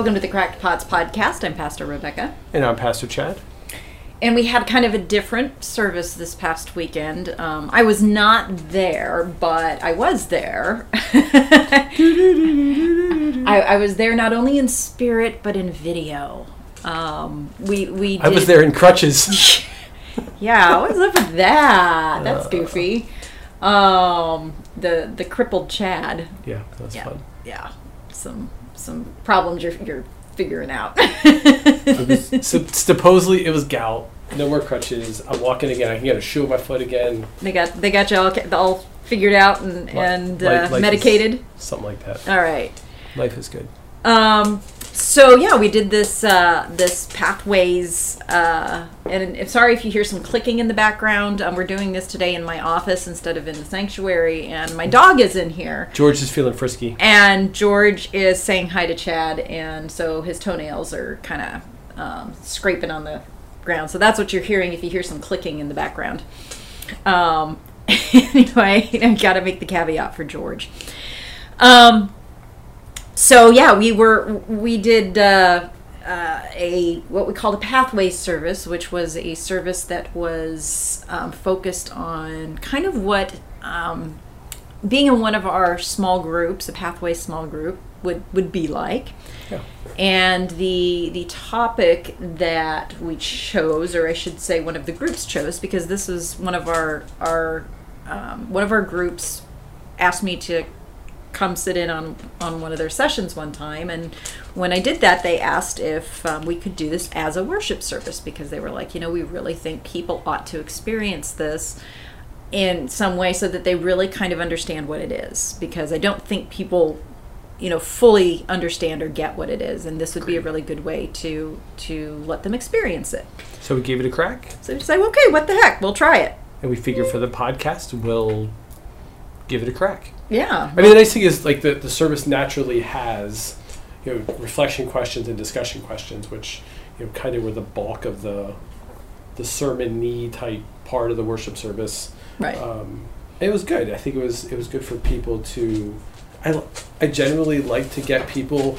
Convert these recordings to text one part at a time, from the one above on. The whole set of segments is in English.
Welcome to the Cracked Pots podcast. I'm Pastor Rebecca. And I'm Pastor Chad. And we had kind of a different service this past weekend. Um, I was not there, but I was there. I, I was there not only in spirit, but in video. Um, we we I was there in crutches. Yeah, what's up with that? That's Uh. goofy. Um, the the crippled Chad. yeah, that's Yeah, fun. yeah. Some some problems you're you're figuring out. It was, so, supposedly it was gout. No more crutches. I'm walking again. I can get a shoe on my foot again. they got they got you all all figured out and Li- and uh, life is- medicated. Something like that. All right. Life is good. Um, so yeah, we did this uh, this pathways, uh, and I'm sorry if you hear some clicking in the background. Um, we're doing this today in my office instead of in the sanctuary, and my dog is in here. George is feeling frisky. And George is saying hi to Chad, and so his toenails are kind of um, scraping on the ground. So that's what you're hearing if you hear some clicking in the background. Um, anyway, I got to make the caveat for George. Um, so yeah, we were we did uh, uh, a what we called a pathway service, which was a service that was um, focused on kind of what um, being in one of our small groups, a pathway small group, would would be like. Yeah. And the the topic that we chose, or I should say, one of the groups chose, because this was one of our our um, one of our groups asked me to come sit in on on one of their sessions one time, and when I did that, they asked if um, we could do this as a worship service because they were like, you know, we really think people ought to experience this in some way so that they really kind of understand what it is. Because I don't think people you know fully understand or get what it is and this would be a really good way to to let them experience it. So we gave it a crack, so you say okay what the heck? We'll try it. And we figure for the podcast we'll give it a crack. Yeah I mean, the nice thing is like the, the service naturally has you know reflection questions and discussion questions, which you know kind of were the bulk of the the sermon knee type part of the worship service. right um, it was good. I think it was it was good for people to. I I generally like to get people.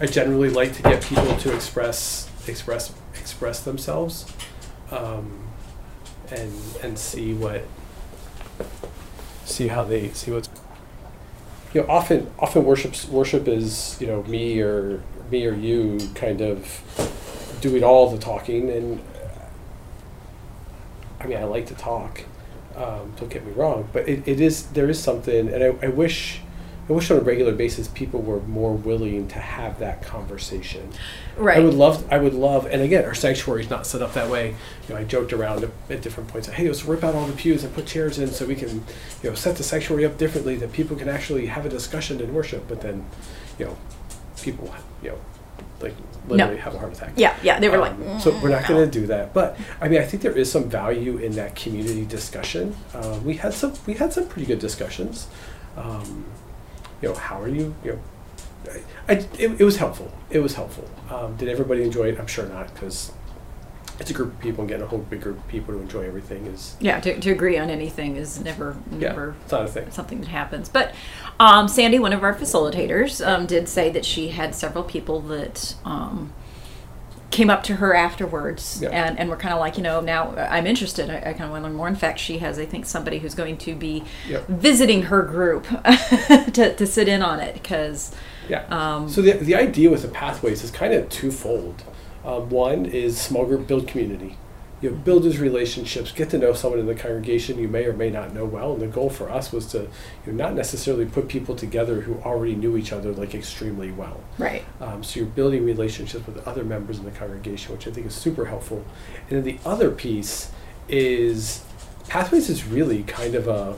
I generally like to get people to express express express themselves, um, and and see what see how they see what's. You know, often often worship worship is you know me or me or you kind of doing all the talking and. I mean, I like to talk, um, don't get me wrong, but it, it is there is something, and I, I wish, I wish on a regular basis people were more willing to have that conversation. right I would love, I would love, and again, our sanctuary is not set up that way. You know, I joked around at, at different points. Hey, let's rip out all the pews and put chairs in so we can, you know, set the sanctuary up differently that people can actually have a discussion and worship. But then, you know, people, you know, like literally have a heart attack. yeah yeah they were like Um, so we're not "Mm, going to do that. But I mean, I think there is some value in that community discussion. Um, we had some, we had some pretty good discussions. Um, you know, how are you? You know, I, I, it, it was helpful. It was helpful. Um, did everybody enjoy it? I'm sure not, because it's a group of people, and getting a whole big group of people to enjoy everything is yeah to, to agree on anything is never never yeah, it's not a thing. something that happens. But um, Sandy, one of our facilitators, um, did say that she had several people that um, came up to her afterwards Yeah. and, and were kind of like, you know, now I'm interested. I, I kind of want to learn more. In fact, she has, I think, somebody who's going to be Yep. visiting her group to, to sit in on it because, Yeah. um, So the, the idea with the pathways is kind of twofold. Um, one is small group build community. You know, build those relationships, get to know someone in the congregation you may or may not know well. And the goal for us was to you know, not necessarily put people together who already knew each other like extremely well. right. Um, so you're building relationships with other members in the congregation, which I think is super helpful. And then the other piece is pathways is really kind of a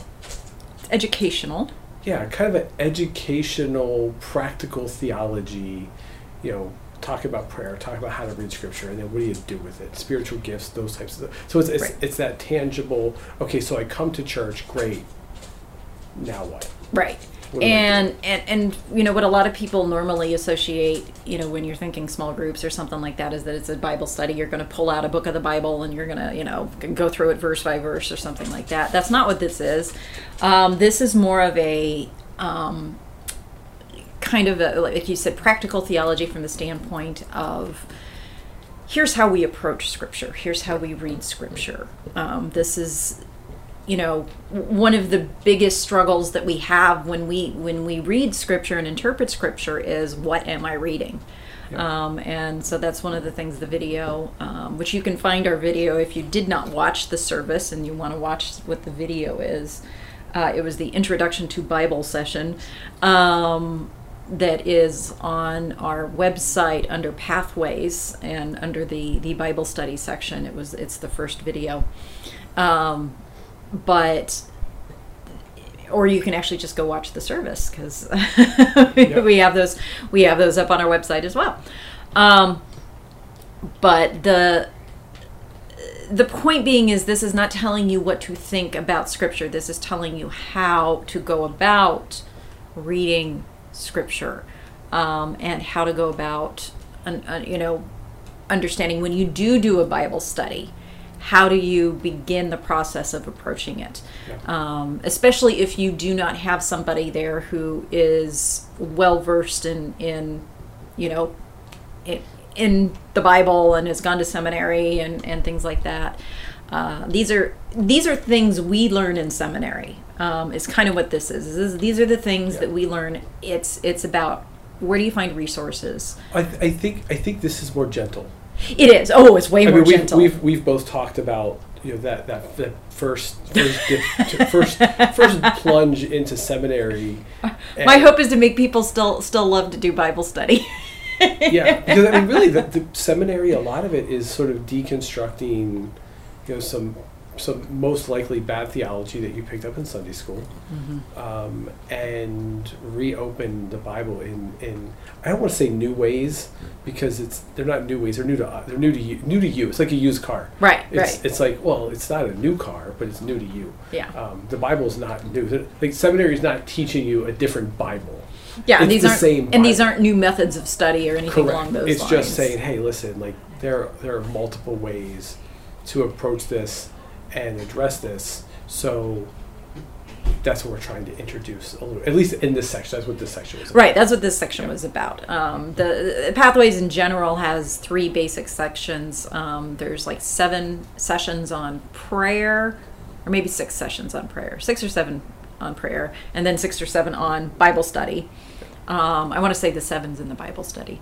Educational. yeah, kind of an educational, practical theology, you know, talk about prayer, talk about how to read scripture, and then what do you do with it? Spiritual gifts, those types of So it's, it's, Right. it's that tangible, okay, so I come to church, great. Now what? Right. What do I do? And, and and you know what a lot of people normally associate you know when you're thinking small groups or something like that is that it's a Bible study you're going to pull out a book of the Bible and you're going to you know go through it verse by verse or something like that that's not what this is um, this is more of a um, kind of a, like you said, practical theology from the standpoint of here's how we approach Scripture. Here's how we read Scripture. Um, this is you know one of the biggest struggles that we have when we when we read scripture and interpret scripture is what am i reading Yeah. um, and so that's one of the things the video um, which you can find our video if you did not watch the service and you want to watch what the video is uh, it was the introduction to bible session um, that is on our website under pathways and under the the bible study section. It was it's the first video. Um, but or you can actually just go watch the service because we have those we have those up on our website as well. Um, but the the point being is this is not telling you what to think about scripture. This is telling you how to go about reading scripture um, and how to go about un, un- you know understanding when you do do a bible study how do you begin the process of approaching it Yeah. um, especially if you do not have somebody there who is well versed in in you know in, in the bible and has gone to seminary and, and things like that uh, these are these are things we learn in seminary um, is kind of what this is. This is- these are the things Yeah. that we learn it's it's about where do you find resources I, I think I think this is more gentle. it is oh it's way I more mean, we've, gentle we've we've both talked about you know that that, that first first dip, first first plunge into seminary. my hope is to make people still still love to do bible study yeah, because I mean, really, the, the seminary, a lot of it is sort of deconstructing, you know, some some most likely bad theology that you picked up in Sunday school, um, and reopen the Bible in in I don't want to say new ways because it's they're not new ways. They're new to. They're new to you. New to you. It's like a used car. right It's, right it's like well, it's not a new car, but it's new to you. yeah Um, the Bible's not new. Like seminary is not teaching you a different Bible. yeah and these the aren't same and these aren't new methods of study or anything along those it's lines just saying, hey, listen, like there there are multiple ways to approach this and address this. So that's what we're trying to introduce a little, at least in this section. That's what this section was. about. Right, that's what this section Yeah. was about. Um, the, the Pathways in general has three basic sections. Um, there's like seven sessions on prayer, or maybe six sessions on prayer, six or seven on prayer, and then six or seven on Bible study. Um, I want to say the sevens in the Bible study.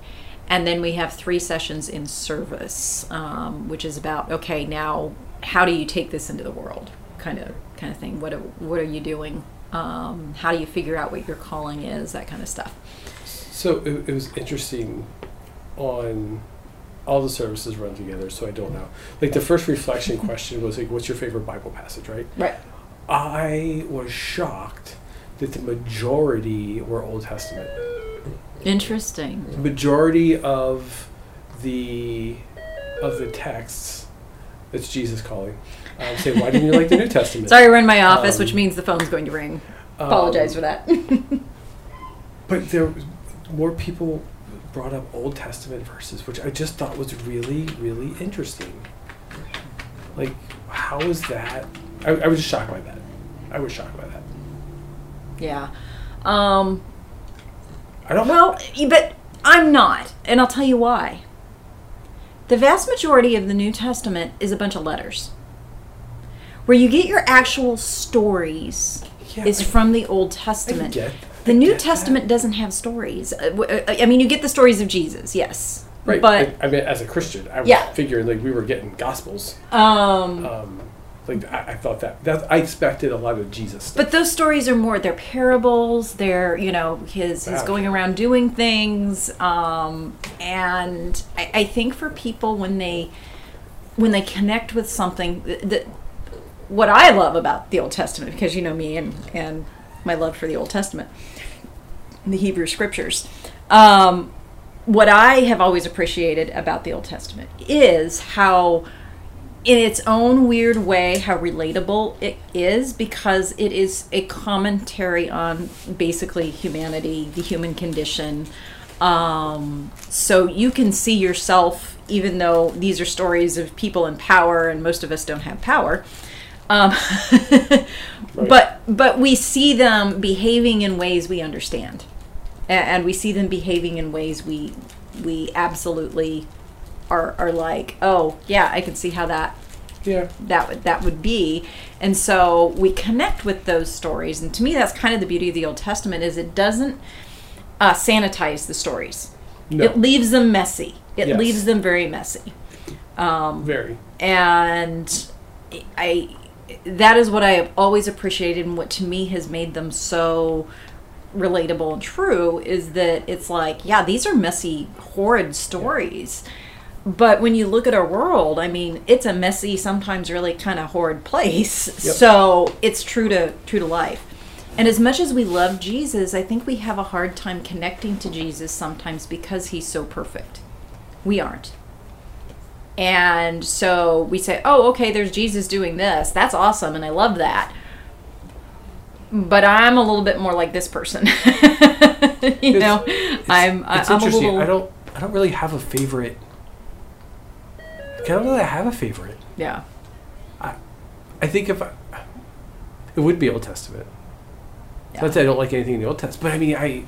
And then we have three sessions in service, um, which is about okay, now how do you take this into the world, kind of kind of thing. What are, what are you doing? Um, how do you figure out what your calling is? That kind of stuff. So it, it was interesting on all the services run together. So I don't know. Like the first reflection question was like, "What's your favorite Bible passage?" Right. Right. I was shocked that the majority were Old Testament. Interesting. the majority of the of the texts it's jesus calling um, say why didn't you like the new testament Sorry, we're in my office, Um, which means the phone's going to ring. Um, Apologize for that. but there was more people brought up old testament verses which i just thought was really really interesting like how is that i, I was just shocked by that i was shocked by that yeah. Um, i don't well, but I'm not, and I'll tell you why. The vast majority of the New Testament is a bunch of letters. Where you get your actual stories Yeah, is I- from the Old Testament. get, The New get that. Testament doesn't have stories. Uh, uh, I mean, you get the stories of Jesus, yes, right But I, I mean as a christian i was Yeah. figuring like we were getting gospels um, um, like I, I thought that that I expected a lot of Jesus stuff. But those stories are more they're parables, they're, you know, his his going around doing things. Um, and I, I think for people when they when they connect with something that what I love about the Old Testament, because you know me and, and my love for the Old Testament, the Hebrew scriptures. Um, what I have always appreciated about the Old Testament is how in its own weird way how relatable it is because it is a commentary on basically humanity the human condition. Um, so you can see yourself even though these are stories of people in power and most of us don't have power um, but but we see them behaving in ways we understand. And, and we see them behaving in ways we we absolutely are are like, oh yeah, I can see how that Yeah. that would that would be and so we connect with those stories and to me that's kind of the beauty of the old testament is it doesn't uh, sanitize the stories No. it leaves them messy it Yes. leaves them very messy Very. and i that is what i have always appreciated and what to me has made them so relatable and true is that it's like yeah these are messy horrid stories but when you look at our world i mean it's a messy sometimes really kind of horrid place Yep. so it's true to true to life and as much as we love jesus i think we have a hard time connecting to jesus sometimes because he's so perfect we aren't and so we say, oh, okay, there's Jesus doing this. That's awesome. And I love that. But I'm a little bit more like this person. you know, I'm, I- it's I'm a little, I don't I don't really have a favorite. I don't really have a favorite. yeah. I think if I, it would be Old Testament. Yeah. Not that I don't like anything in the Old Testament, but I mean I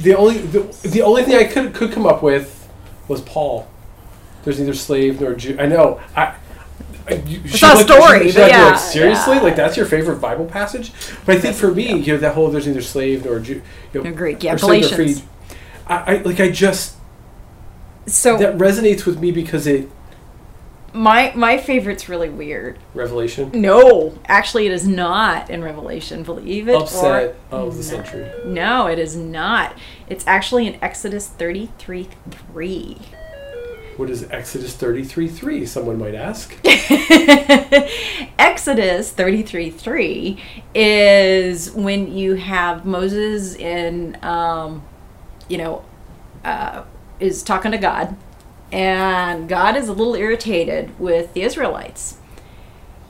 The only the, the only thing I could could come up with was Paul. There's neither slave nor Jew. I know. I. I you, It's not a story, should- should but I be yeah, like, seriously, yeah. like that's your favorite Bible passage? But I think for me, you know, that whole there's neither slave nor Jew. You know, No, Greek. Yeah, or slave nor Galatians. free. I, I like. I just So that resonates with me because it my my favorite's really weird. Revelation No, actually, it is not in Revelation. Believe it upset or of the century. no, it is not. It's actually in Exodus 33 3. What is Exodus thirty three three? Someone might ask. Exodus 33 3 is when you have Moses in, um, you know, uh, is talking to God, and God is a little irritated with the Israelites.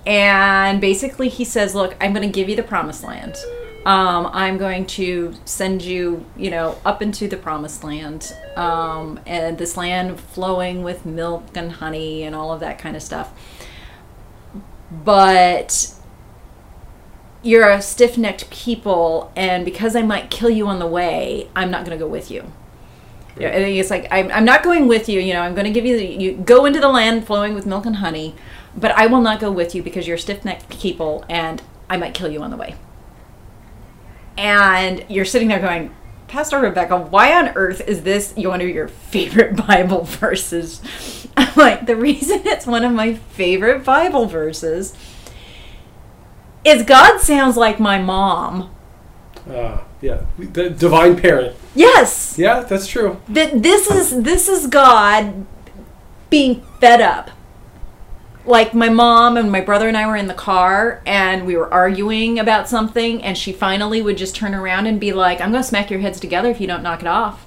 And basically, he says, Look, I'm going to give you the promised land. Um, I'm going to send you, you know, up into the promised land, um, and this land flowing with milk and honey and all of that kind of stuff but you're a stiff-necked people and because i might kill you on the way i'm not going to go with you yeah, think it's like I'm, I'm not going with you. You know, I'm going to give you the, you go into the land flowing with milk and honey, but I will not go with you because you're stiff-necked people, and I might kill you on the way. And you're sitting there going, Pastor Rebecca, why on earth is this one of your favorite Bible verses? I'm like, the reason it's one of my favorite Bible verses is God sounds like my mom. Uh, yeah, the divine parent. Yes. Yeah, that's true. Th- this is this is God being fed up. Like my mom and my brother and I were in the car and we were arguing about something and she finally would just turn around and be like, "I'm going to smack your heads together if you don't knock it off.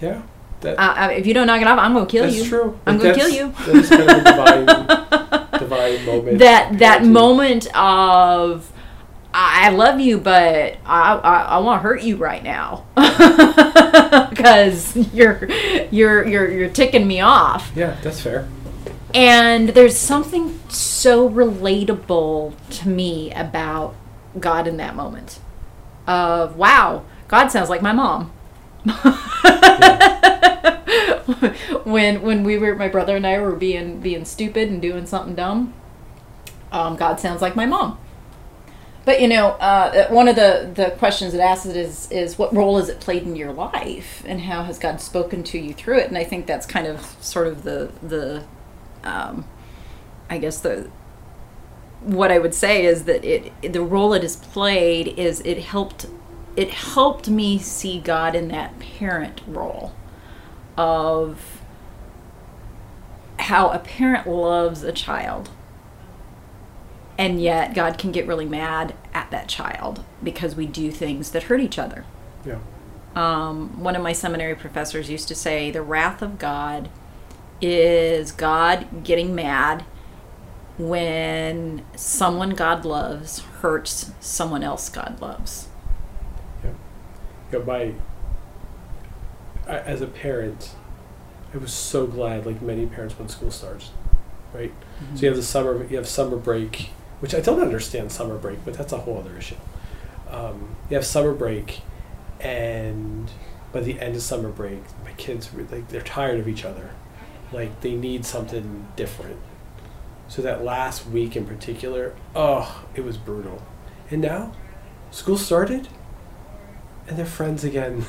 Yeah, that, Uh, if you don't knock it off, I'm going to kill you. that's you. true. I'm going to kill you." That is kind of divine, divine moment. that that parenting. moment of I love you, but I I, I want to hurt you right now because you're you're you're you're ticking me off. Yeah, that's fair. And there's something so relatable to me about God in that moment. Of wow, God sounds like my mom. when when we were my brother and I were being being stupid and doing something dumb, um, God sounds like my mom. But you know, uh, one of the the questions it asks it is is what role has it played in your life, and how has God spoken to you through it? And I think that's kind of sort of the the, um, I guess the what I would say is that it the role it has played is it helped it helped me see God in that parent role of how a parent loves a child and yet God can get really mad at that child because we do things that hurt each other. Yeah. Um, one of my seminary professors used to say the wrath of God is God getting mad when someone God loves hurts someone else God loves. You know, my I, as a parent, I was so glad, like many parents, when school starts, right? So you have the summer, you have summer break, which I don't understand summer break, but that's a whole other issue. Um, you have summer break, and by the end of summer break, my kids like they're tired of each other, like they need something different. So that last week in particular, oh, it was brutal. And now, school started, and they're friends again.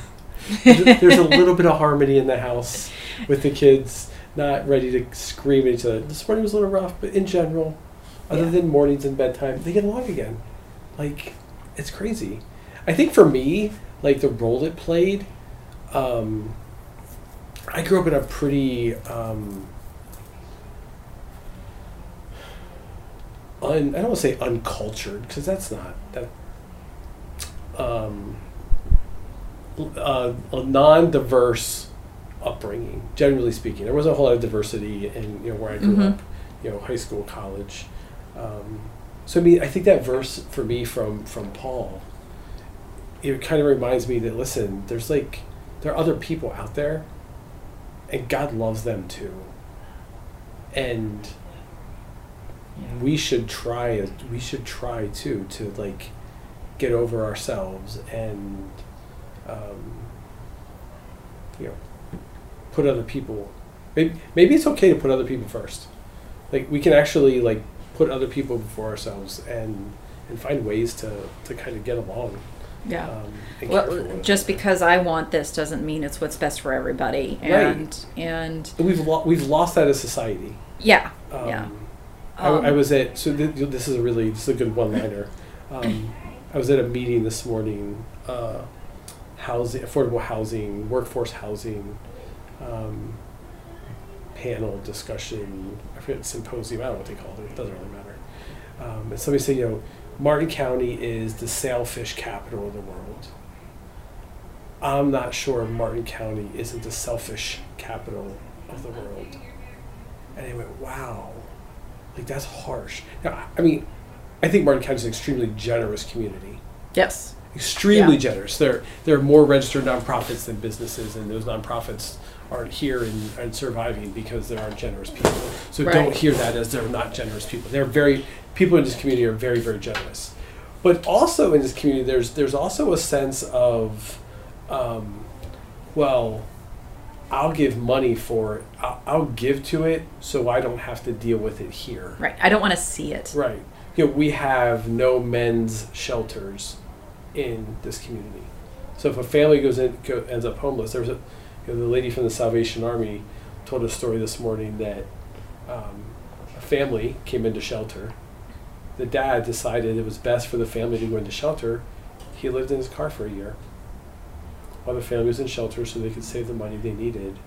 There's a little bit of harmony in the house with the kids, not ready to scream at each other. This morning was a little rough, but in general, other Yeah. than mornings and bedtime, they get along again. Like, it's crazy. I think for me, like the role it played, um, I grew up in a pretty um, un, I don't want to say uncultured because that's not that um, uh, a non-diverse upbringing. Generally speaking, there wasn't a whole lot of diversity in you know where I grew Mhm. up, you know, high school, college. Um, so I mean, I think that verse for me from from Paul, it kind of reminds me that listen, there's like there are other people out there, and God loves them too. And we should try we should try too to like get over ourselves and um, you know put other people maybe, maybe it's okay to put other people first like we can actually like put other people before ourselves and and find ways to to kind of get along Yeah. um, and care for Well, just because I want this doesn't mean it's what's best for everybody. Right. And and And we've lo- we've lost that as society yeah, um, Yeah. I, Um, I was at so th- this is a really this is a good one liner. Um, I was at a meeting this morning, uh, housing, affordable housing, workforce housing, um, panel discussion. I forget symposium. I don't know what they called it. It doesn't really matter. Um, and somebody said, you know, Martin County is the sailfish capital of the world. I'm not sure Martin County isn't the selfish capital of the world. And I went, wow, like that's harsh. Now, I mean, I think Martin County is an extremely generous community. yes, Extremely Yeah. generous. There, there are more registered nonprofits than businesses, and those nonprofits aren't here and, and surviving because there aren't generous people. So don't hear that as they're not generous people. They're very people in this community are very, very generous. But also in this community, there's there's also a sense of, um, well, I'll give money for it. I'll, I'll give to it so I don't have to deal with it here. right. I don't want to see it. Right. You know, we have no men's shelters in this community. So if a family goes in, go, ends up homeless, there's a, the lady from the Salvation Army told a story this morning that um, a family came into shelter. The dad decided it was best for the family to go into shelter. He lived in his car for a year while the family was in shelter, so they could save the money they needed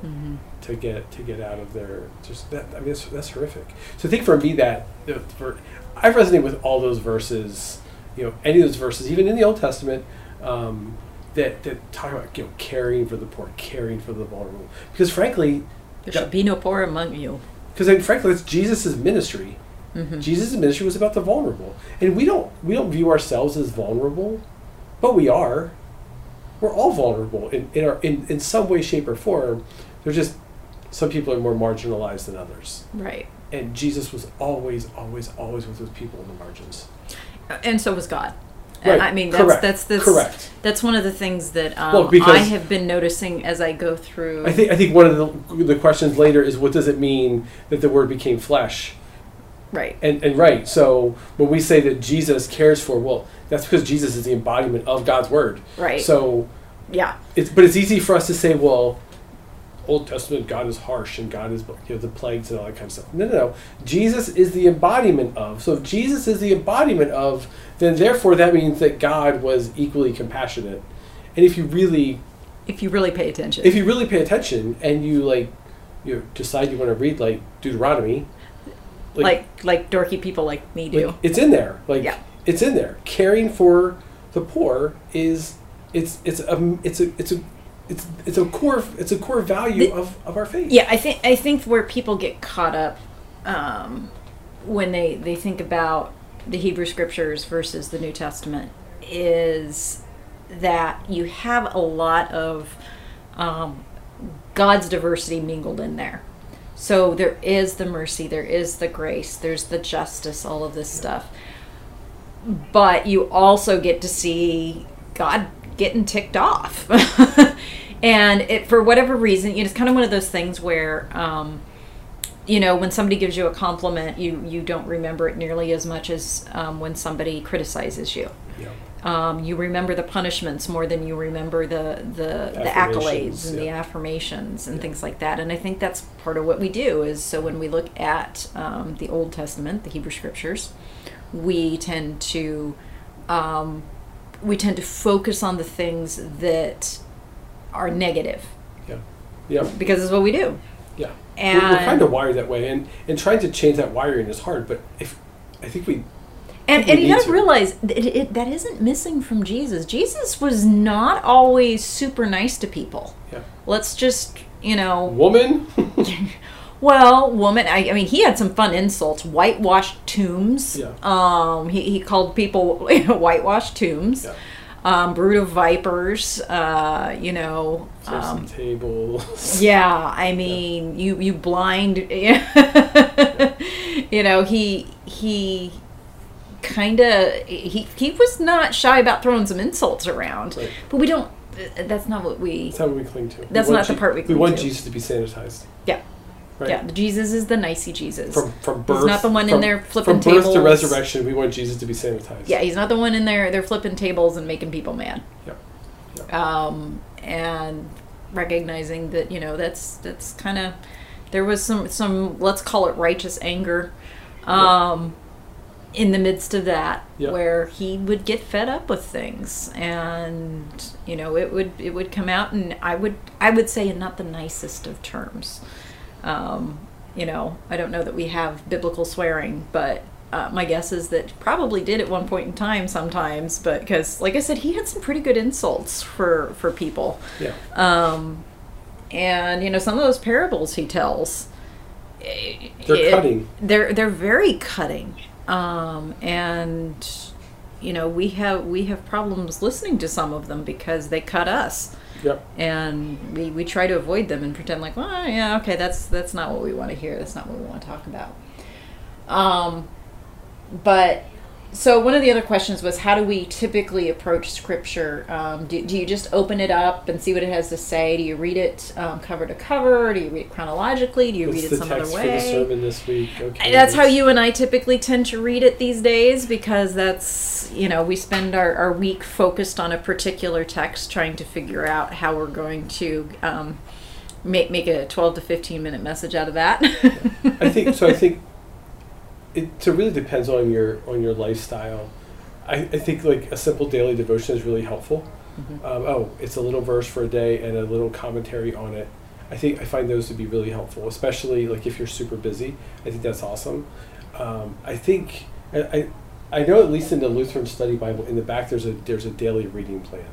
hmm to get to get out of their just that I mean that's, that's horrific. So I think for me that the ver- I resonate with all those verses, you know, any of those verses, even in the Old Testament, um, that that talk about you know caring for the poor, caring for the vulnerable. Because frankly, There Yeah. should be no poor among you. because I mean, frankly, that's Jesus' ministry. hmm Jesus' ministry was about the vulnerable, and we don't we don't view ourselves as vulnerable, but we are. We're all vulnerable in in, our, in in some way, shape, or form. There's just some people are more marginalized than others, Right. and Jesus was always, always, always with those people in the margins. And so was God. Right. I mean, that's Correct. that's that's Correct. that's one of the things that um, Well, because- I have been noticing as I go through. I think I think one of the the questions later is what does it mean that the Word became flesh? right. And, and right, so when we say that Jesus cares for, well, that's because Jesus is the embodiment of God's word. Right. So Yeah. it's but it's easy for us to say, well, Old Testament God is harsh and God is you know the plagues and all that kind of stuff. No, no, no. Jesus is the embodiment of. So if Jesus is the embodiment of, then therefore that means that God was equally compassionate. And if you really If you really pay attention. if you really pay attention and you like you decide you want to read like Deuteronomy, like like dorky people like me do. like, it's in there. Like Yeah. it's in there. Caring for the poor is it's it's a it's a it's a it's it's a core it's a core value The- of, of our faith. Yeah, I think I think where people get caught up um, when they they think about the Hebrew Scriptures versus the New Testament is that you have a lot of um, God's diversity mingled in there. So there is the mercy, there is the grace, there's the justice, all of this stuff. But you also get to see God getting ticked off. and it, for whatever reason, you know, it's kind of one of those things where, um, you know, when somebody gives you a compliment, you, you don't remember it nearly as much as um, when somebody criticizes you. Yeah. Um, you remember the punishments more than you remember the the, the accolades and the affirmations and Yeah. things like that. And I think that's part of what we do is so when we look at um, the Old Testament, the Hebrew Scriptures, we tend to um, we tend to focus on the things that are negative Yeah. Yeah. because it's what we do. Yeah. And we're, we're kind of wired that way, and and trying to change that wiring is hard. But if I think we And, and you to to. realize that it, it, that isn't missing from Jesus. Jesus was not always super nice to people. yeah Let's just, you know, woman well, woman. I, I mean, he had some fun insults. Whitewashed tombs. Yeah. Um, he, he called people you know, whitewashed tombs. Yeah. Um, brood of vipers. Uh, you know. Um, tables. yeah, I mean, you you blind. you know, he he kind of he he was not shy about throwing some insults around, Right. but we don't. That's not what we. That's how we cling to. That's not the part we cling to. We want to. Jesus to be sanitized. Yeah, Right. yeah. Jesus is the nicey Jesus. From from birth. not the one in there flipping tables. From birth to resurrection, we want Jesus to be sanitized. yeah, he's not the one in there. They're flipping tables and making people mad. Yeah. um, and recognizing that you know that's that's kind of there was some some let's call it righteous anger um, in the midst of that where he would get fed up with things and you know it would it would come out and I would I would say in not the nicest of terms um, you know I don't know that we have biblical swearing but uh, my guess is that probably did at one point in time sometimes but because like i said he had some pretty good insults for for people Yeah. um and you know some of those parables he tells eh, They're it- cutting. they're they're very cutting um and you know we have we have problems listening to some of them because they cut us Yep. and we, we try to avoid them and pretend like well yeah okay that's that's not what we want to hear that's not what we want to talk about um but so one of the other questions was how do we typically approach scripture um, do, do you just open it up and see what it has to say do you read it um, cover to cover do you read it chronologically do you What's read it some other way sermon this week? Okay. that's how you and I typically tend to read it these days because that's, you know, we spend our, our week focused on a particular text trying to figure out how we're going to um, make, make a 12 to 15 minute message out of that. I think so. I think it really depends on your on your lifestyle. I, I think like a simple daily devotion is really helpful. Mhm. Um, oh, it's a little verse for a day and a little commentary on it. I think I find those to be really helpful, especially like if you're super busy. I think that's awesome. Um, I think I, I know at least in the Lutheran Study Bible in the back there's a there's a daily reading plan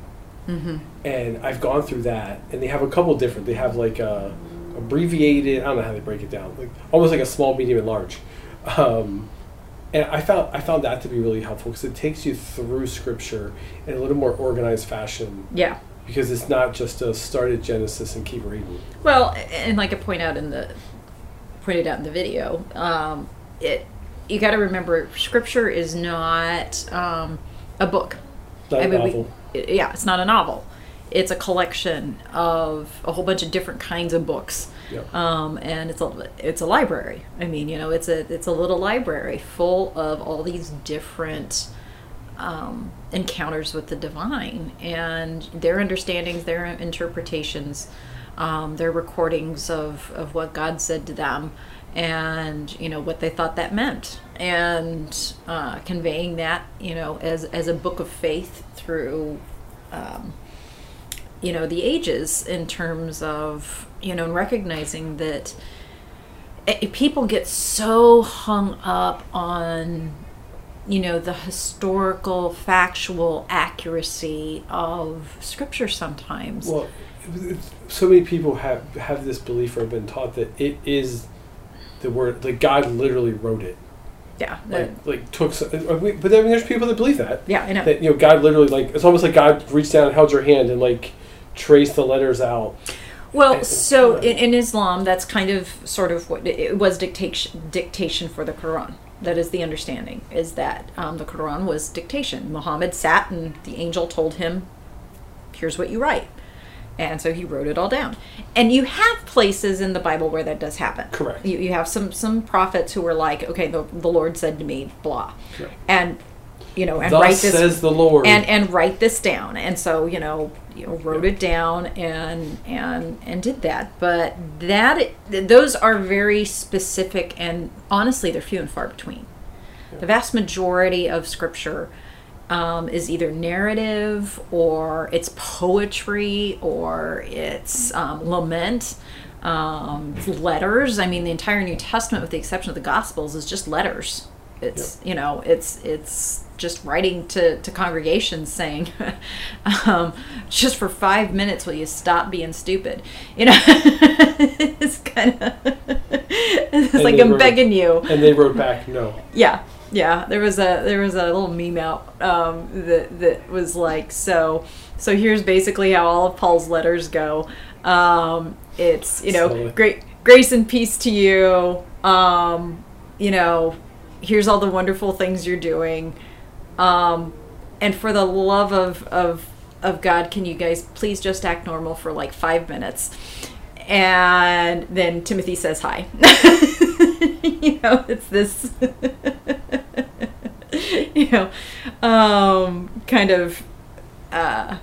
hmm and I've gone through that, and they have a couple different. They have like a abbreviated. I don't know how they break it down, like almost like a small, medium, and large. Um, and I found I found that to be really helpful because it takes you through Scripture in a little more organized fashion Yeah. because it's not just a start at Genesis and keep reading. Well, and like I point out in the pointed out in the video, um, it you got to remember scripture is not um, a book. Not I mean, we- novel. it- yeah, it's not a novel. It's a collection of a whole bunch of different kinds of books, Yep. um, and it's a it's a library. I mean, you know, it's a it's a little library full of all these different um, encounters with the divine and their understandings, their interpretations, um, their recordings of of what God said to them, and you know what they thought that meant, and uh, conveying that you know as as a book of faith through. Um, you know the ages in terms of you know recognizing that eh, people get so hung up on you know the historical factual accuracy of scripture sometimes Well, so many people have have this belief or have been taught that it is the word like God literally wrote it. yeah Like like took. Some, uh, but mean, there's people that believe that. yeah i know that you know God literally like it's almost like God reached down and held your hand and like traced the letters out. Well, so in, in Islam, that's kind of sort of what it was dictation dictation for the Quran. That is the understanding. Is that um, the Quran was dictation. Muhammad sat and the angel told him here's what you write. And so he wrote it all down. And you have places in the Bible where that does happen. Correct. You, you have some some prophets who were like, okay, the, the Lord said to me, blah, Correct. and you know, and Thus write this says the Lord. and and write this down and so you know you know, wrote it down and and and did that. But that those are very specific and honestly they're few and far between. The vast majority of scripture um, is either narrative or it's poetry or it's um, lament um, letters. I mean the entire new testament with the exception of the gospels is just letters it's you know it's it's just writing to, to congregations saying um, just for five minutes will you stop being stupid? You know it's kind of it's And like i'm wrote- begging you. and they wrote back, no. yeah yeah there was a there was a little meme out um, that that was like so so here's basically how all of paul's letters go. Um, it's you know Slowly. great grace and peace to you. Um, you know here's all the wonderful things you're doing. Um, and for the love of of of god can you guys please just act normal for like five minutes? And then timothy says hi. You know it's this you know um, kind of uh,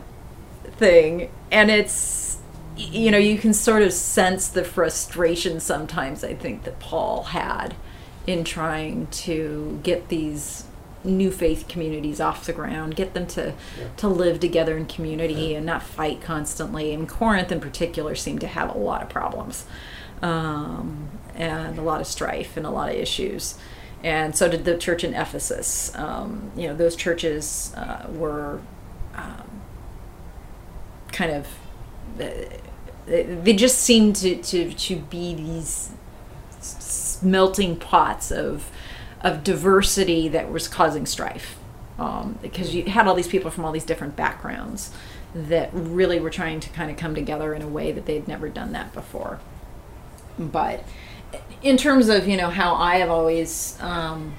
thing. And it's you know you can sort of sense the frustration sometimes i think that paul had in trying to get these new faith communities off the ground get them to Yeah. to live together in community and not fight constantly. And corinth in particular seemed to have a lot of problems um, and a lot of strife and a lot of issues. And so did the church in ephesus. Um, you know those churches uh, were um, kind of uh, they just seemed to, to, to be these melting pots of of diversity that was causing strife um, because you had all these people from all these different backgrounds that really were trying to kind of come together in a way that they'd never done that before but in terms of you know how I have always um,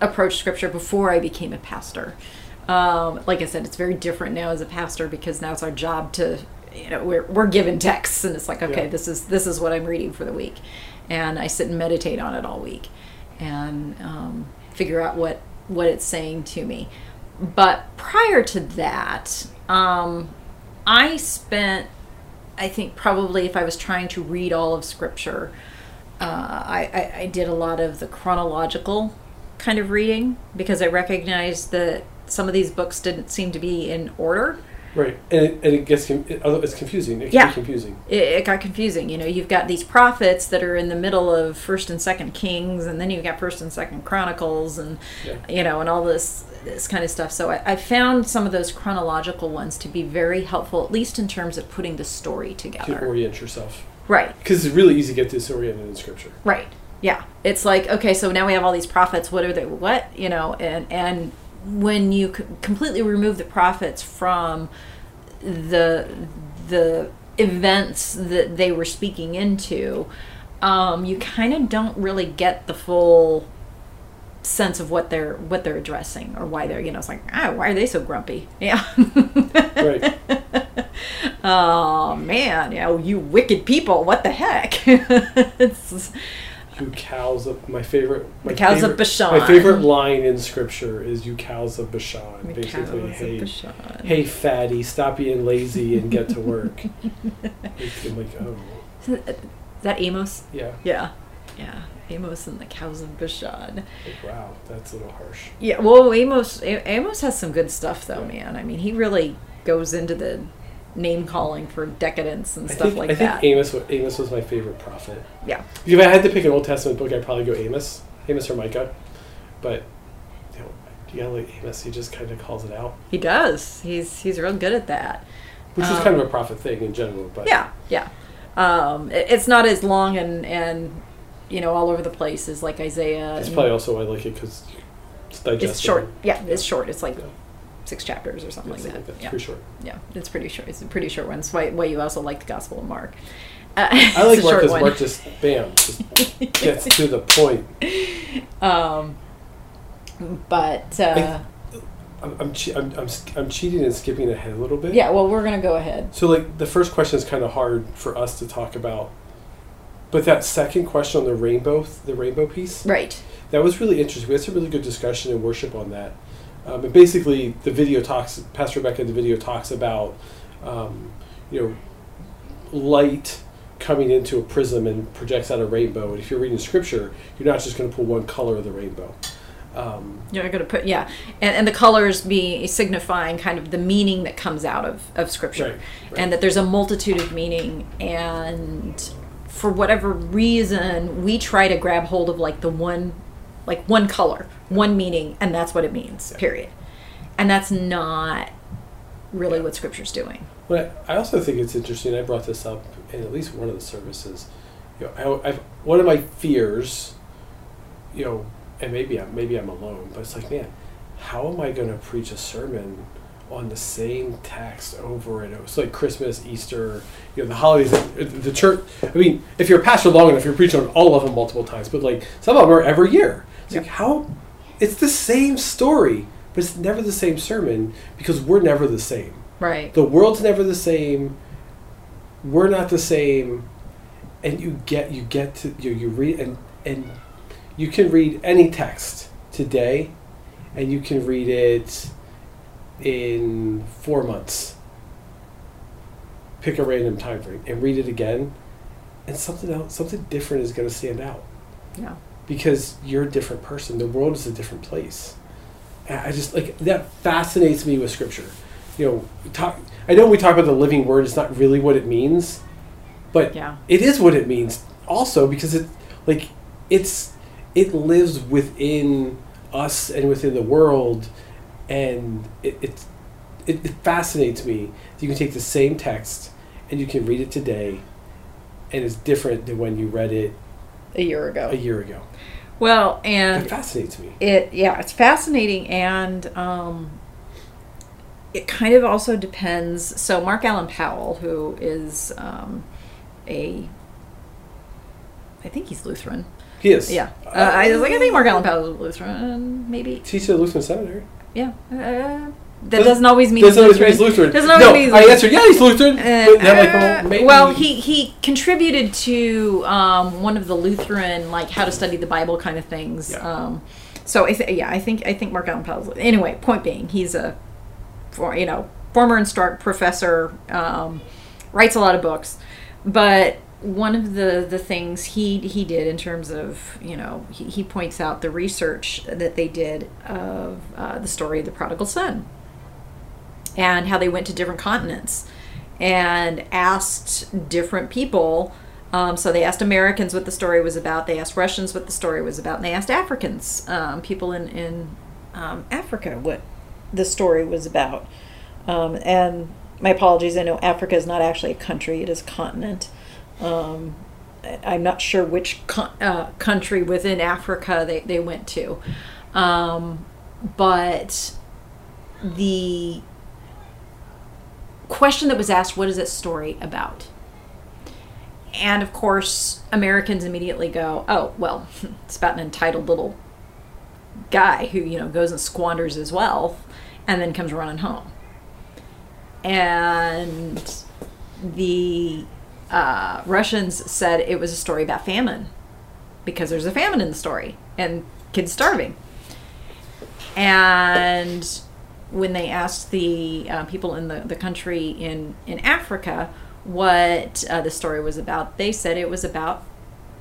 approached scripture before I became a pastor. Um, like I said, it's very different now as a pastor because now it's our job to you know we're we're given texts and it's like okay Yeah. this is this is what I'm reading for the week, and I sit and meditate on it all week, and um, figure out what what it's saying to me. But prior to that, um, I spent I think probably if I was trying to read all of Scripture, uh, I, I, I did a lot of the chronological kind of reading because I recognized that some of these books didn't seem to be in order. Right, and it, and it gets it, it's confusing. It can Yeah. be confusing. It, it got confusing. You know, you've got these prophets that are in the middle of First and Second Kings, and then you've got First and Second Chronicles, and Yeah. you know, and all this this kind of stuff. So I, I found some of those chronological ones to be very helpful, at least in terms of putting the story To together. orient yourself, Right. because it's really easy to get disoriented in scripture. Right. Yeah. It's like okay, so now we have all these prophets. What are they? What you know? And and when you completely remove the prophets from the the events that they were speaking into, um, you kind of don't really get the full sense of what they're what they're addressing or why they're you know it's like ah why are they so grumpy? Yeah. Right. oh man you know you wicked people what the heck? It's, You cows of my favorite. My The cows of favorite, Bashan. My favorite line in scripture is "You cows of Bashan." The Basically, of hey, Bashan. hey, fatty, stop being lazy and get to work. I'm like, oh, Is uh, that Amos? yeah. Yeah. Yeah. Amos and the cows of Bashan. Like, wow, that's a little harsh. Yeah, well, Amos Amos has some good stuff though, Yeah. man. I mean, he really goes into the name calling for decadence and I stuff think, like I think that. Amos, wa- Amos was my favorite prophet. yeah. If I had to pick an Old Testament book, I'd probably go Amos, Amos or Micah. But you know, you gotta like Amos. He just kind of calls it out, He does. He's he's real good at that. which is Um, kind of a prophet thing in general. But Yeah, yeah. Um, it- it's not as long and and you know all over the place as like Isaiah. it's probably also why I like it because it's digestible. it's short. Yeah, it's short. It's like Yeah. Six chapters or something like that. It's Yeah. pretty short. Yeah, it's pretty short. It's a pretty short one. It's why, why you also like the Gospel of Mark. Uh, I like Mark because. Mark just bam, just gets to the point. um, but uh, I'm I'm, che- I'm, I'm, I'm cheating and skipping ahead a little bit. Yeah, well, we're going to go ahead. So like the first question is kind of hard for us to talk about, but that second question on the rainbow, the rainbow piece, Right. that was really interesting. We had some really good discussion and worship on that. Um, and basically, the video talks. Pastor Rebecca in the video talks about, um, you know, light coming into a prism and projects out a rainbow. And if you're reading scripture, you're not just going to pull one color of the rainbow. Um, You're going to put, yeah. And, and the colors be signifying kind of the meaning that comes out of, of Scripture. Right, right. And that there's a multitude of meaning. And for whatever reason, we try to grab hold of like the one, like one color, one meaning, and that's what it means, period. And that's not really what Scripture's doing. But I also think it's interesting. I brought this up in at least one of the services. You know, I, I've, one of my fears, you know, and maybe I'm maybe I'm alone, but it's like, man, how am I going to preach a sermon on the same text over and over? It's like Christmas, Easter, you know, the holidays. The the church. I mean, if you're a pastor long enough, you're preaching on all of them multiple times. But like some of them are every year. It's like how, it's the same story, but it's never the same sermon because we're never the same. Right. the world's never the same. We're not the same. And you get you get to you, you read and and you can read any text today and you can read it in four months. Pick a random time frame and read it again and something else something different is going to stand out. Yeah. Because you're a different person. The world is a different place. I just like that fascinates me with scripture. You know, talk. I know we talk about the living word. It's not really what it means, but Yeah. it is what it means also because it like it's it lives within us and within the world, and it it, it, it fascinates me. that You can take the same text and you can read it today, and it's different than when you read it A year ago. a year ago. Well, and It fascinates me. it yeah it's fascinating and um, it kind of also depends so mark allan powell who is um, a i think he's lutheran He is. yeah uh, i was like i think mark allan powell is lutheran maybe Teach at Lutheran Seminary. yeah uh, that Doesn't- doesn't always mean Doesn't always Lutheran. mean he's Lutheran. Doesn't always no, mean he's I answered, yeah, he's Lutheran. Uh, but then I'm like, uh, well, well, he he contributed to um, one of the Lutheran like how to study the Bible kind of things. Yeah. Um, so I th- yeah, I think I think Mark Allan Powell's anyway. Point being, he's a for, you know former instruct professor, um, writes a lot of books, but one of the the things he he did in terms of you know he, he points out the research that they did of uh, the story of the prodigal son and how they went to different continents and asked different people. Um, so they asked Americans what the story was about. They asked Russians what the story was about, and they asked Africans, um, people in in um, Africa, what the story was about. Um, and my apologies, I know Africa is not actually a country; it is a continent. Um, I'm not sure which uh, country within Africa they, they went to, um, but the question that was asked what is this story about? And of course americans immediately go oh well it's about an entitled little guy who you know goes and squanders his wealth and then comes running home. And the uh, russians said it was a story about famine because there's a famine in the story and kids starving. And when they asked the uh, people in the, the country in, in Africa what uh, the story was about, they said it was about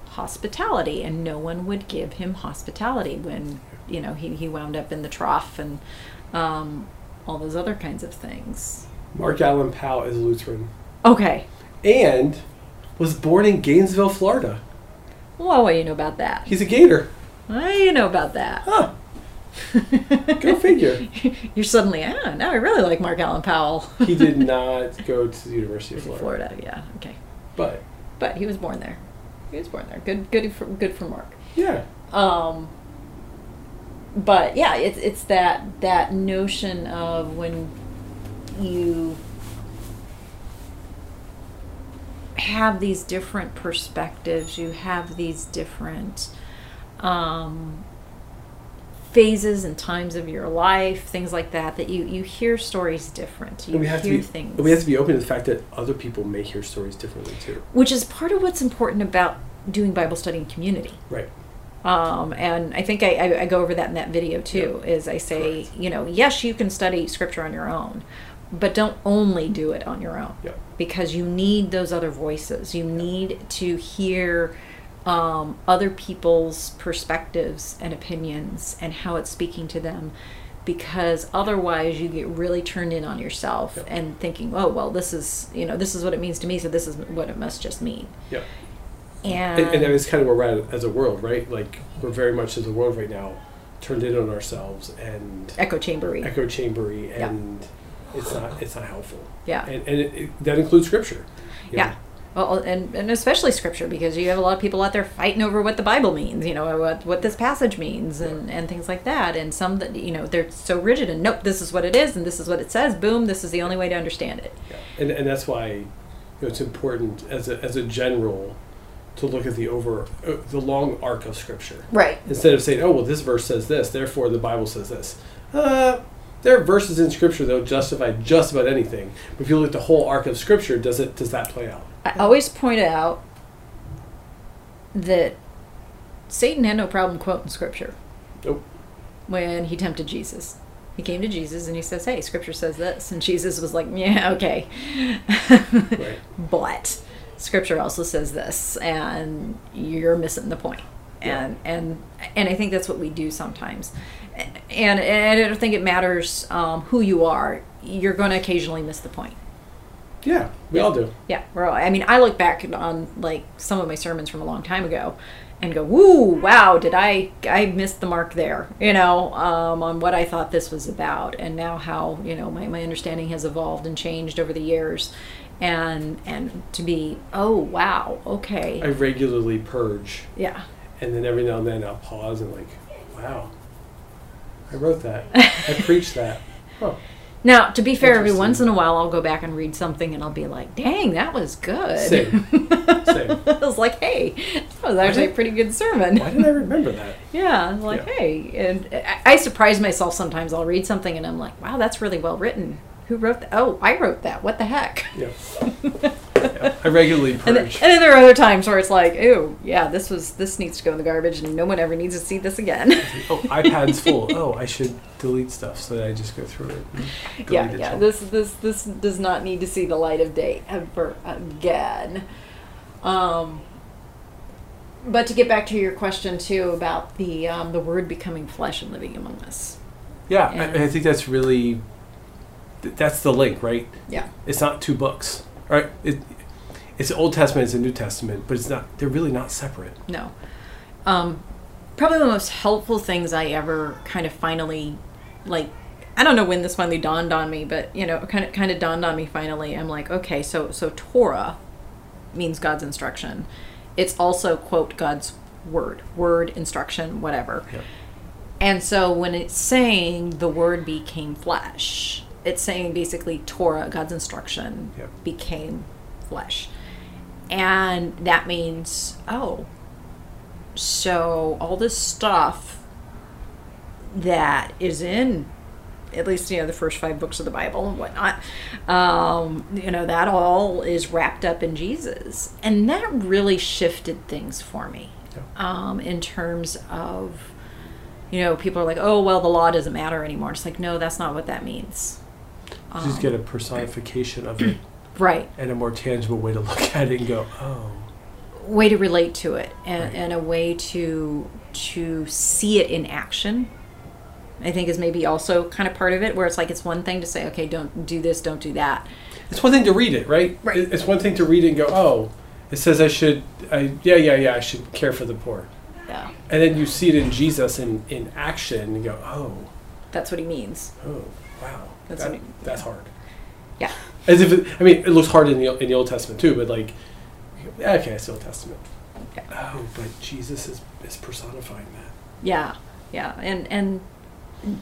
hospitality, and no one would give him hospitality when you know he, he wound up in the trough and um, all those other kinds of things. Mark Allan Powell is Lutheran Okay, and was born in Gainesville, Florida. well, what do you know about that? He's a Gator. What do you know about that? Huh. Go figure. You're suddenly, ah, now I really like Mark Allan Powell. He did not go to the University of Florida. Florida, yeah, okay. But, But he was born there. He was born there. Good, good for good for Mark. yeah. Um, but yeah, it's it's that that notion of when you have these different perspectives, you have these different um, phases and times of your life, things like that, that you, you hear stories different. You we have to be, things. we have to be open to the fact that other people may hear stories differently too. which is part of what's important about doing Bible study in community. Right. Um, and I think I, I, I go over that in that video too. Is I say, Correct. you know, yes, you can study scripture on your own, but don't only do it on your own Yep. because you need those other voices. You need to hear um, other people's perspectives and opinions and how it's speaking to them. Because otherwise, you get really turned in on yourself Yep. and thinking, "Oh, well, this is you know this is what it means to me, so this is what it must just mean." Yeah. And, And, and that is kind of where we're at as a world, right? Like we're very much as a world right now turned in on ourselves and echo chambery. echo chambery, and it's not it's not helpful. yeah. And and it, it, that includes scripture. Yeah. know? Well, and, and especially scripture because you have a lot of people out there fighting over what the Bible means, you know, what, what this passage means and, and things like that. And some that, you know, they're so rigid and nope, this is what it is and this is what it says. Boom, this is the only way to understand it. Yeah. And and that's why you know, it's important as a as a general to look at the over uh, the long arc of scripture Right. instead of saying, "Oh, well, this verse says this, therefore the Bible says this." Uh, there are verses in scripture that will justify just about anything. But if you look at the whole arc of scripture, does it does that play out? I always point out that Satan had no problem quoting scripture Nope. when he tempted Jesus. He came to Jesus and he says, Hey, scripture says this. And Jesus was like, Yeah, okay. Right. But scripture also says this, and you're missing the point. And, and and I think that's what we do sometimes, and, and I don't think it matters um, who you are. You're going to occasionally miss the point. Yeah, we all do. Yeah, we're all, I mean, I look back on like some of my sermons from a long time ago, and go, "Woo, wow! Did I I missed the mark there?" You know, um, on what I thought this was about, and now how you know my, my understanding has evolved and changed over the years, and and to be, oh wow, okay, I regularly purge, yeah, and then every now and then I'll pause and like, wow, I wrote that, I preached that. Huh. Now, to be fair, every once in a while, I'll go back and read something, and I'll be like, "Dang, that was good." Same. Same. I was like, "Hey, that was actually a pretty good sermon." Why didn't I remember that? Yeah, I'm like, Yeah. hey, and I, I surprise myself sometimes. I'll read something and I'm like, wow, that's really well written. Who wrote that? Oh, I wrote that. What the heck? Yeah. yeah. I regularly And then, purge. and then there are other times where it's like, oh, yeah, this was this needs to go in the garbage, and no one ever needs to see this again. Oh, iPad's full. Oh, I should delete stuff so that I just go through it. and yeah, it. yeah. This this this does not need to see the light of day ever again. Um, but to get back to your question too about the um, the word becoming flesh and living among us. Yeah, I, I think that's really that's the link, right? Yeah. It's not two books, right? It, it's the Old Testament, it's a New Testament, but it's not. They're really not separate. No. Um, probably the most helpful things I ever kind of finally, like, I don't know when this finally dawned on me, but you know, kind of kind of dawned on me finally. I'm like, okay, so so Torah means God's instruction. It's also quote God's word, word instruction, whatever. Yep. And so when it's saying the word became flesh, it's saying basically Torah, God's instruction, Yep. became flesh. And that means, oh, so all this stuff that is in at least you know the first five books of the bible and whatnot um, you know that all is wrapped up in jesus. And that really shifted things for me um, in terms of you know people are like oh well the law doesn't matter anymore. It's like no that's not what that means. You just Um, get a personification of it right and a more tangible way to look at it and go, oh, way to relate to it and, Right. and a way to to see it in action i think is maybe also kind of part of it where it's like it's one thing to say okay don't do this don't do that It's one thing to read it, right? Right. It's one thing to read it and go, oh, it says I should, I, yeah, yeah, yeah, I should care for the poor. yeah And then you see it in Jesus in, in action and go, oh, that's what he means oh, wow, That's that- what he- that's hard. yeah As if, it, I mean, it looks hard in the, in the Old Testament too, but like, okay, it's the Old Testament. Yeah. Oh, but Jesus is, is personifying that. yeah yeah and and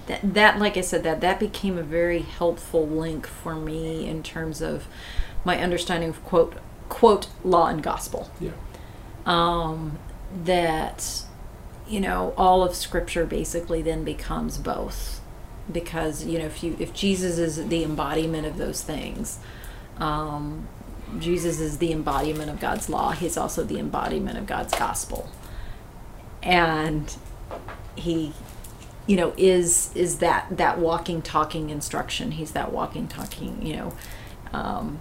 that, that like i said that that became a very helpful link for me in terms of my understanding of quote quote law and gospel Yeah. um, that you know, all of Scripture basically then becomes both, because you know, if you if Jesus is the embodiment of those things, um, Jesus is the embodiment of God's law. He's also the embodiment of God's gospel, and he you know is is that that walking talking instruction he's that walking talking you know um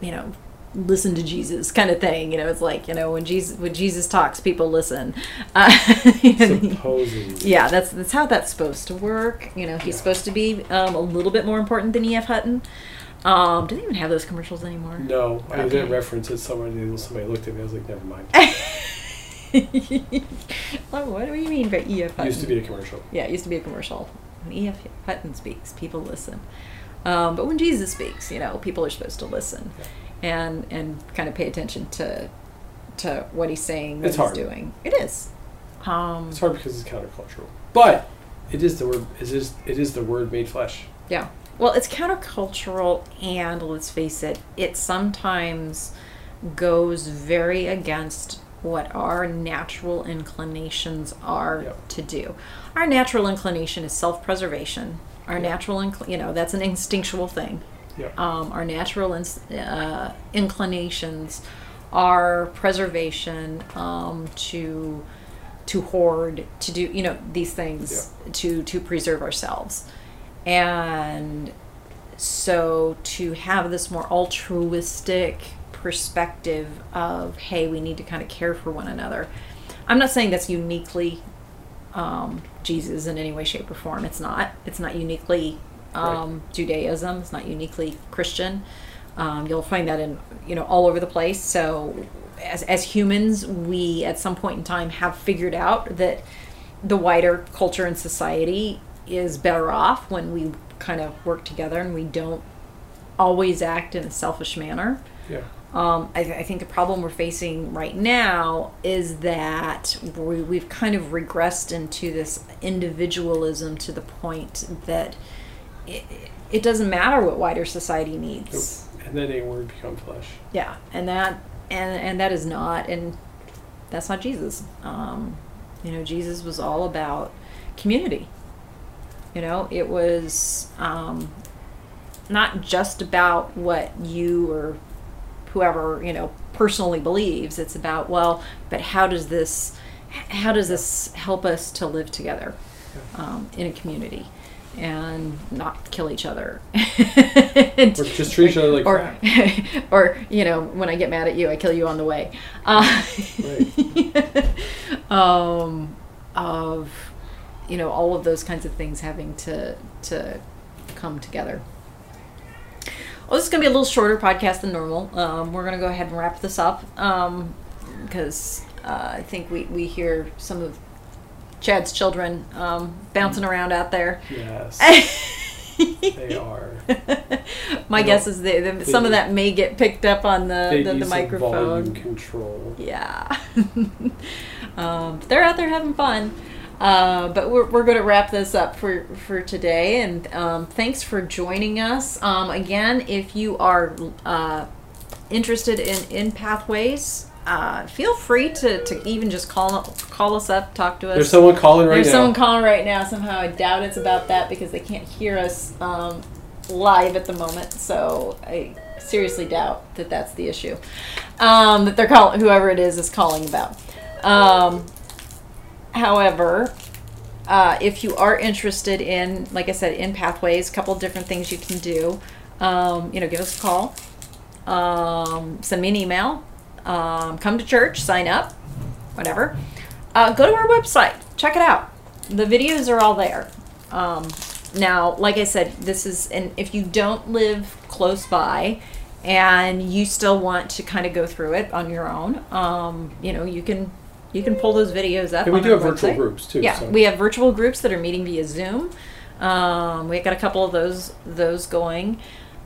you know listen to jesus kind of thing you know it's like you know when jesus when jesus talks people listen uh, Supposedly. yeah that's that's how that's supposed to work you know he's Yeah. supposed to be um, a little bit more important than E.F. Hutton um do they even have those commercials anymore No, I Okay. didn't reference it. Somebody, somebody looked at me. I was like, never mind. oh, what do you mean by E.F. Hutton Used to be a commercial. Yeah, it used to be a commercial. When E.F. Hutton speaks, people listen. Um, but when Jesus speaks, you know, people are supposed to listen and and kind of pay attention to to what he's saying, what It's he's hard. doing. It is. Um, It's hard because it's countercultural, but it is the word. It is it is the word made flesh. Yeah. Well, it's countercultural, and let's face it, it sometimes goes very against what our natural inclinations are Yep. to do. Our natural inclination is self preservation. Our Yep. natural, incl- you know, that's an instinctual thing. Um, our natural ins- uh, inclinations our preservation, um, to to hoard, to do, you know, these things to to preserve ourselves, and so to have this more altruistic perspective of hey, we need to kind of care for one another. I'm not saying that's uniquely um, Jesus in any way, shape, or form. It's not. It's not uniquely um, Judaism. It's not uniquely Christian. Um, you'll find that in you know all over the place. So as as humans, we at some point in time have figured out that the wider culture and society is better off when we kind of work together and we don't always act in a selfish manner. Yeah. Um, I, I think the problem we're facing right now is that we, we've kind of regressed into this individualism to the point that it, it doesn't matter what wider society needs. And then a word become flesh. Yeah, and that and and that is not and that's not Jesus. Um, you know, Jesus was all about community. You know, it was um, not just about what you or whoever you know personally believes. It's about well, but how does this how does this help us to live together um, in a community and not kill each other? Or just treat each other like or crap. or you know when i get mad at you i kill you on the way uh, um of you know all of those kinds of things having to to come together well this is going to be a little shorter podcast than normal um, we're going to go ahead and wrap this up um, because uh, i think we, we hear some of chad's children um, bouncing around out there Yes. they are. My They guess is they, they, some of that may get picked up on the, the, the use some volume microphone. control. Yeah. um, they're out there having fun. Uh, but we're, we're going to wrap this up for, for today. And um, thanks for joining us. Um, again, if you are uh, interested in, in Pathways, uh, feel free to, to even just call call us up, talk to us. There's someone calling right There's now. There's someone calling right now. Somehow I doubt it's about that because they can't hear us um, live at the moment. So I seriously doubt that that's the issue. Um, that they're calling whoever it is is calling about. Um, however, uh, if you are interested in, like I said, in pathways, a couple different things you can do. Um, you know, give us a call. Um, send me an email. Um, come to church. Sign up. Whatever uh, go to our website check it out the videos are all there um, now like i said this is and if you don't live close by and you still want to kind of go through it on your own um, you know you can you can pull those videos up And we do have virtual groups too. yeah so. we have virtual groups that are meeting via zoom um, we got a couple of those those going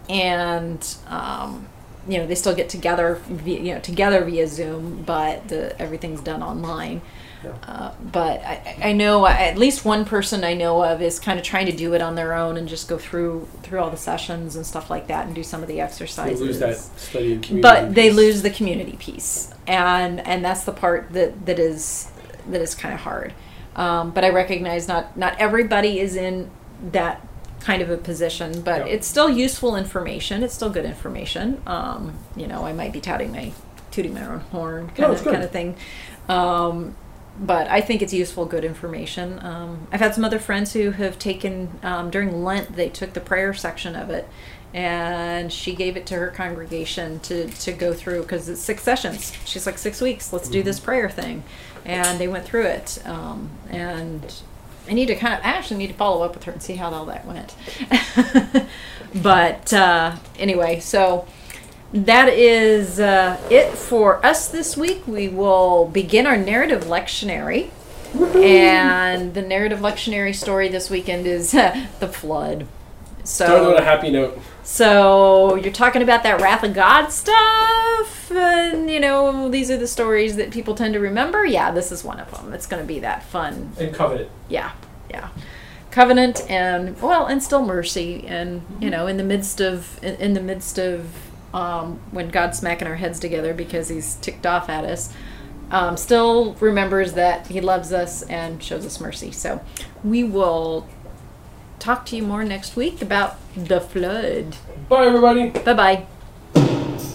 and um, you know they still get together via, you know together via zoom but the everything's done online Yeah. uh, but I, I know at least one person I know of is kind of trying to do it on their own and just go through through all the sessions and stuff like that and do some of the They exercises. lose that study community. but they lose the community piece, and and that's the part that that is that is kind of hard. Um, but I recognize not not everybody is in that kind of a position, but Yeah. it's still useful information. It's still good information. Um, you know, I might be touting my tooting my own horn kind it's of kind of thing. Um, but I think it's useful, good information. Um, I've had some other friends who have taken um, during Lent. They took the prayer section of it, and she gave it to her congregation to to go through because it's six sessions. She's like six weeks. Let's do this prayer thing, and they went through it. Um, and I need to kind of I actually need to follow up with her and see how all that went. but uh, anyway, so that is uh, it for us this week. We will begin our narrative lectionary. And the narrative lectionary story this weekend is the flood. Starting on a happy note. so you're talking about that wrath of God stuff, and you know these are the stories that people tend to remember. Yeah, this is one of them. It's going to be that fun And covenant. yeah yeah covenant and well and still mercy and you know in the midst of in, in the midst of um, when god's smacking our heads together because he's ticked off at us um, still remembers that he loves us and shows us mercy so we will talk to you more next week about the flood. Bye, everybody. Bye bye.